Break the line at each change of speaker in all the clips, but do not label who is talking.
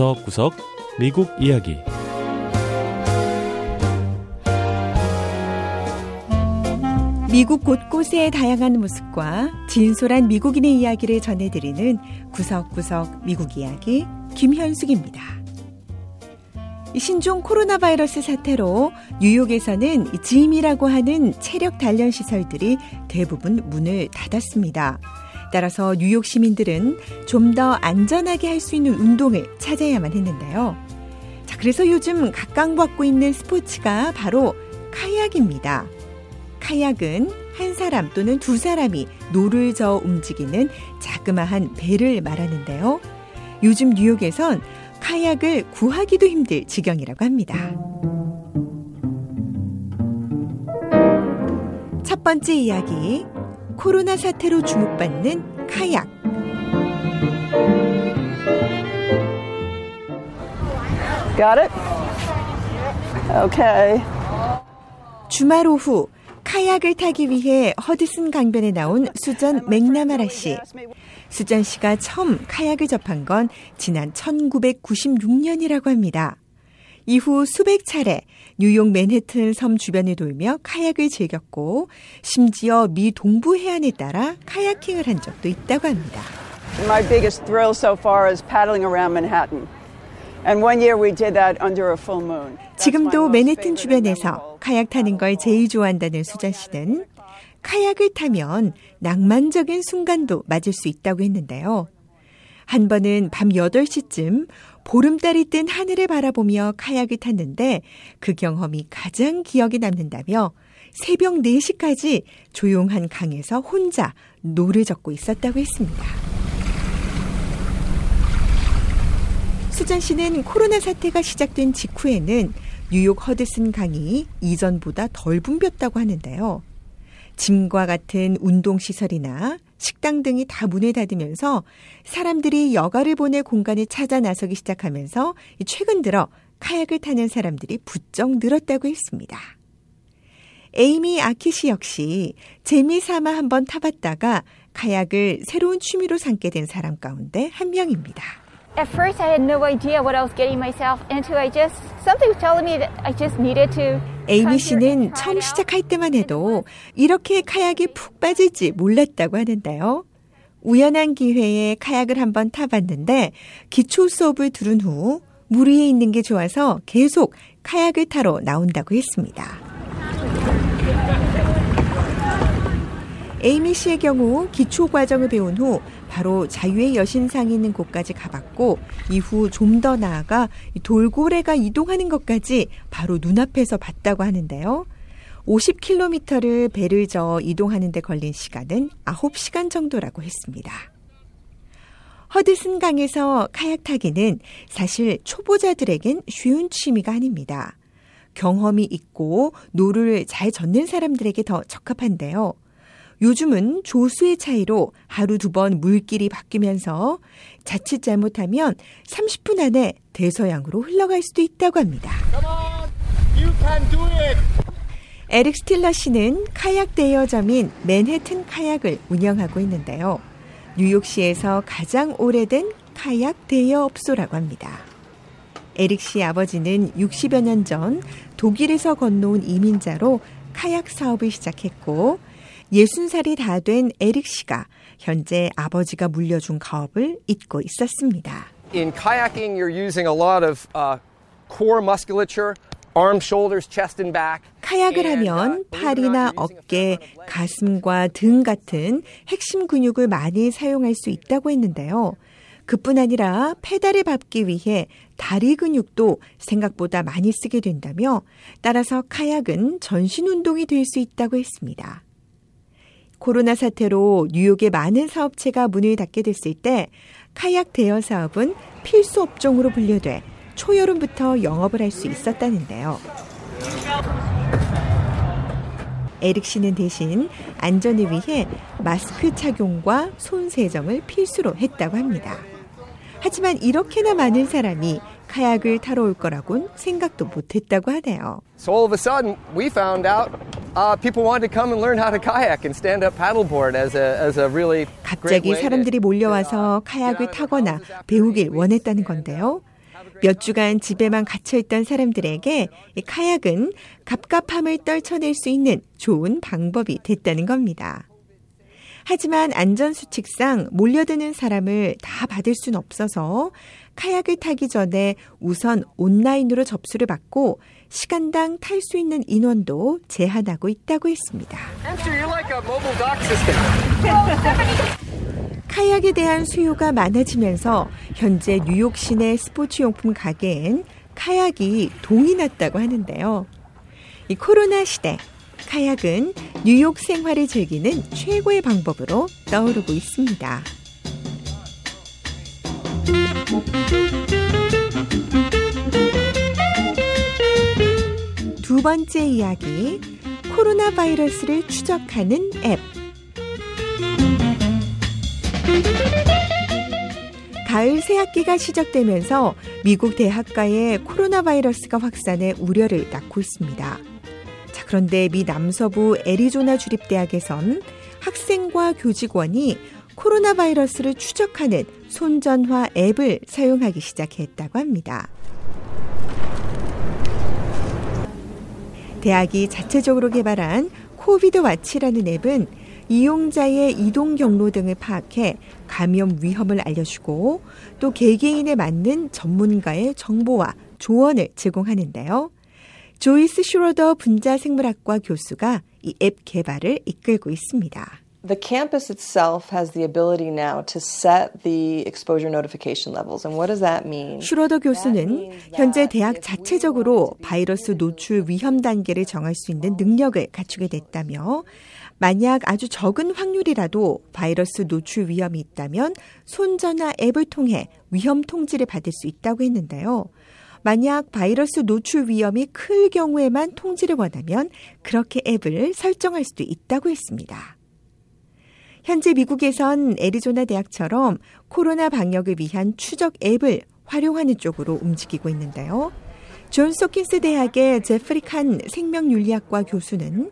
구석구석 미국 이야기
미국 곳곳의 다양한 모습과 진솔한 미국인의 이야기를 전해드리는 구석구석 미국 이야기 김현숙입니다. 신종 코로나 바이러스 사태로 뉴욕에서는 짐이라고 하는 체력 단련 시설들이 대부분 문을 닫았습니다. 따라서 뉴욕 시민들은 좀 더 안전하게 할 수 있는 운동을 찾아야만 했는데요. 자, 그래서 요즘 각광받고 있는 스포츠가 바로 카약입니다. 카약은 한 사람 또는 두 사람이 노를 저어 움직이는 자그마한 배를 말하는데요. 요즘 뉴욕에선 카약을 구하기도 힘들 지경이라고 합니다. 첫 번째 이야기. 코로나 사태로 주목받는 카약.
Got it? Okay.
주말 오후 카약을 타기 위해 허드슨 강변에 나온 수전 맥나마라 씨. 수전 씨가 처음 카약을 접한 건 지난 1996년이라고 합니다. 이후 수백 차례 뉴욕 맨해튼 섬 주변을 돌며 카약을 즐겼고 심지어 미 동부 해안에 따라 카야킹을 한 적도 있다고 합니다.
My biggest thrill so far is paddling around Manhattan. And one year we did that under a full moon.
지금도 맨해튼 주변에서 카약 타는 걸 제일 좋아한다는 수잔 씨는 카약을 타면 낭만적인 순간도 맞을 수 있다고 했는데요. 한 번은 밤 8시쯤 보름달이 뜬 하늘을 바라보며 카약을 탔는데 그 경험이 가장 기억에 남는다며 새벽 4시까지 조용한 강에서 혼자 노를 젓고 있었다고 했습니다. 수잔 씨는 코로나 사태가 시작된 직후에는 뉴욕 허드슨 강이 이전보다 덜 붐볐다고 하는데요. gym과 같은 운동시설이나 식당 등이 다 문을 닫으면서 사람들이 여가를 보낼 공간을 찾아 나서기 시작하면서 최근 들어 카약을 타는 사람들이 부쩍 늘었다고 했습니다. 에이미 아키시 역시 재미삼아 한번 타봤다가 카약을 새로운 취미로 삼게 된 사람 가운데 한 명입니다.
At first, I had no idea what I was getting myself into. I just something was telling me that I just needed to.
에이미 씨는 처음. 시작할 때만 해도 이렇게 카약에 푹 빠질지 몰랐다고 하는데요. 우연한 기회에 카약을 한번 타봤는데 기초 수업을 들은 후 물 위에 있는 게 좋아서 계속 카약을 타러 나온다고 했습니다. 에이미 씨의 경우 기초 과정을 배운 후 바로 자유의 여신상이 있는 곳까지 가봤고 이후 좀 더 나아가 이 돌고래가 이동하는 것까지 바로 눈앞에서 봤다고 하는데요. 50km를 배를 저어 이동하는 데 걸린 시간은 9시간 정도라고 했습니다. 허드슨 강에서 카약 타기는 사실 초보자들에겐 쉬운 취미가 아닙니다. 경험이 있고 노를 잘 젓는 사람들에게 더 적합한데요. 요즘은 조수의 차이로 하루 두 번 물길이 바뀌면서 자칫 잘못하면 30분 안에 대서양으로 흘러갈 수도 있다고 합니다. 에릭 스틸러 씨는 카약 대여점인 맨해튼 카약을 운영하고 있는데요. 뉴욕시에서 가장 오래된 카약 대여업소라고 합니다. 에릭 씨 아버지는 60여 년 전 독일에서 건너온 이민자로 카약 사업을 시작했고 60살이 다 된 에릭 씨가 현재 아버지가 물려준 가업을 잇고 있었습니다.
In kayaking, you're using a lot of uh, core musculature, arms, shoulders, chest, and back.
카약을
uh,
하면 팔이나 어깨, 가슴과 등 같은 핵심 근육을 많이 사용할 수 있다고 했는데요. 그뿐 아니라 페달을 밟기 위해 다리 근육도 생각보다 많이 쓰게 된다며 따라서 카약은 전신 운동이 될 수 있다고 했습니다. 코로나 사태로 뉴욕의 많은 사업체가 문을 닫게 됐을 때 카약 대여 사업은 필수 업종으로 분류돼 초여름부터 영업을 할 수 있었다는데요. 에릭 씨는 대신 안전을 위해 마스크 착용과 손 세정을 필수로 했다고 합니다. 하지만 이렇게나 많은 사람이 카약을 타러 올 거라곤 생각도 못 했다고 하네요.
So all of a sudden, we found out uh, people wanted to come and learn how to kayak and stand up paddleboard as a as a really
갑자기 사람들이 몰려와서
uh,
카약을 타거나 배우길 원했다는 건데요.
uh,
몇 주간 집에만 갇혀 있던 사람들에게 이 카약은 갑갑함을 떨쳐낼 수 있는 좋은 방법이 됐다는 겁니다. 하지만 안전수칙상 몰려드는 사람을 다 받을 순 없어서 카약을 타기 전에 우선 온라인으로 접수를 받고 시간당 탈 수 있는 인원도 제한하고 있다고 했습니다. 카약에 대한 수요가 많아지면서 현재 뉴욕 시내 스포츠 용품 가게엔 카약이 동이 났다고 하는데요. 이 코로나 시대 카약은 뉴욕 생활을 즐기는 최고의 방법으로 떠오르고 있습니다. 두 번째 이야기, 코로나 바이러스를 추적하는 앱. 가을 새학기가 시작되면서 미국 대학가에 코로나 바이러스가 확산해 우려를 낳고 있습니다. 자, 그런데 미 남서부 애리조나 주립대학에선 학생과 교직원이 코로나 바이러스를 추적하는 손전화 앱을 사용하기 시작했다고 합니다. 대학이 자체적으로 개발한 Covid Watch라는 앱은 이용자의 이동 경로 등을 파악해 감염 위험을 알려주고 또 개개인에 맞는 전문가의 정보와 조언을 제공하는데요. 조이스 슈로더 분자 생물학과 교수가 이 앱 개발을 이끌고 있습니다.
The campus itself has the ability now to set the exposure notification levels. And what does that mean?
슈로더 교수는 현재 대학 자체적으로 바이러스 노출 위험 단계를 정할 수 있는 능력을 갖추게 됐다며 만약 아주 적은 확률이라도 바이러스 노출 위험이 있다면 손전화 앱을 통해 위험 통지를 받을 수 있다고 했는데요. 만약 바이러스 노출 위험이 클 경우에만 통지를 원하면 그렇게 앱을 설정할 수도 있다고 했습니다. 현재 미국에선 애리조나 대학처럼 코로나 방역을 위한 추적 앱을 활용하는 쪽으로 움직이고 있는데요. 존스 호킨스 대학의 제프리 칸 생명윤리학과 교수는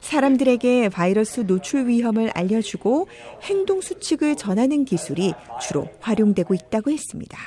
사람들에게 바이러스 노출 위험을 알려주고 행동 수칙을 전하는 기술이 주로 활용되고 있다고 했습니다.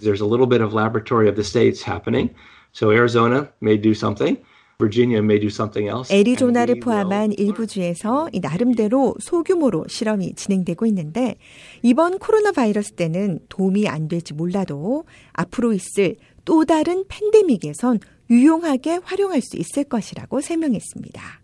There's a little bit of laboratory of the states happening. So Arizona may do something. Virginia may do something else.
애리조나를 포함한 일부 주에서 나름대로 소규모로 실험이 진행되고 있는데 이번 코로나 바이러스 때는 도움이 안 될지 몰라도 앞으로 있을 또 다른 팬데믹에선 유용하게 활용할 수 있을 것이라고 설명했습니다.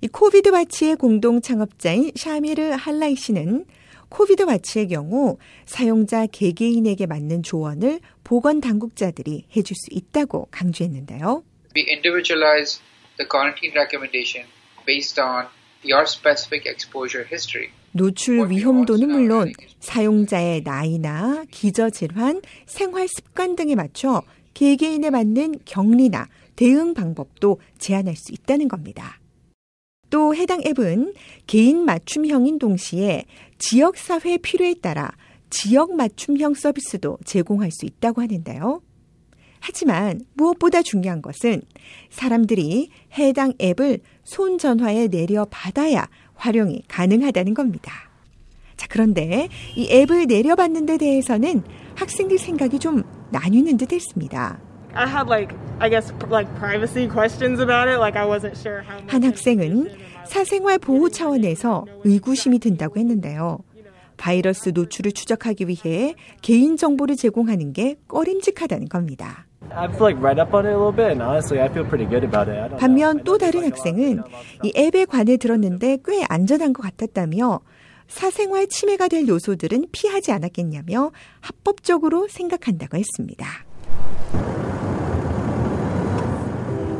이 Covid Watch의 공동 창업자인 샤미르 할라이 씨는 Covid Watch의 경우 사용자 개개인에게 맞는 조언을 보건 당국자들이 해줄 수 있다고 강조했는데요.
We individualize the quarantine recommendation based on your specific exposure history.
노출 위험도는 물론 사용자의 나이나 기저 질환, 생활 습관 등에 맞춰 개개인에 맞는 격리나 대응 방법도 제한할 수 있다는 겁니다. 또 해당 앱은 개인 맞춤형인 동시에 지역사회 필요에 따라 지역 맞춤형 서비스도 제공할 수 있다고 하는데요. 하지만 무엇보다 중요한 것은 사람들이 해당 앱을 손전화에 내려 받아야 활용이 가능하다는 겁니다. 자, 그런데 이 앱을 내려받는 데 대해서는 학생들 생각이 좀 나뉘는 듯 했습니다.
I had like I guess like privacy questions about it. Like I wasn't sure how
한 학생은 사생활 보호 차원에서 의구심이 든다고 했는데요. 바이러스 노출을 추적하기 위해 개인 정보를 제공하는 게 꺼림직하다는 겁니다.
I've like read up on it a little bit, and honestly, I feel pretty good about it. I don't know.
반면 또 다른 학생은 이 앱에 관해 들었는데 꽤 안전한 것 같았다며 사생활 침해가 될 요소들은 피하지 않았겠냐며 합법적으로 생각한다고 했습니다.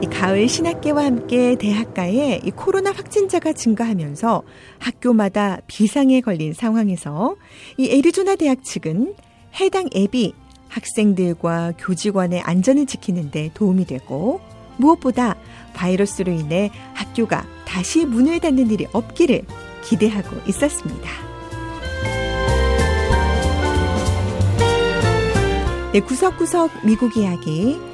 이 가을 신학계와 함께 대학가에 이 코로나 확진자가 증가하면서 학교마다 비상에 걸린 상황에서 이 애리조나 대학 측은 해당 앱이 학생들과 교직원의 안전을 지키는데 도움이 되고 무엇보다 바이러스로 인해 학교가 다시 문을 닫는 일이 없기를 기대하고 있었습니다. 네, 구석구석 미국 이야기.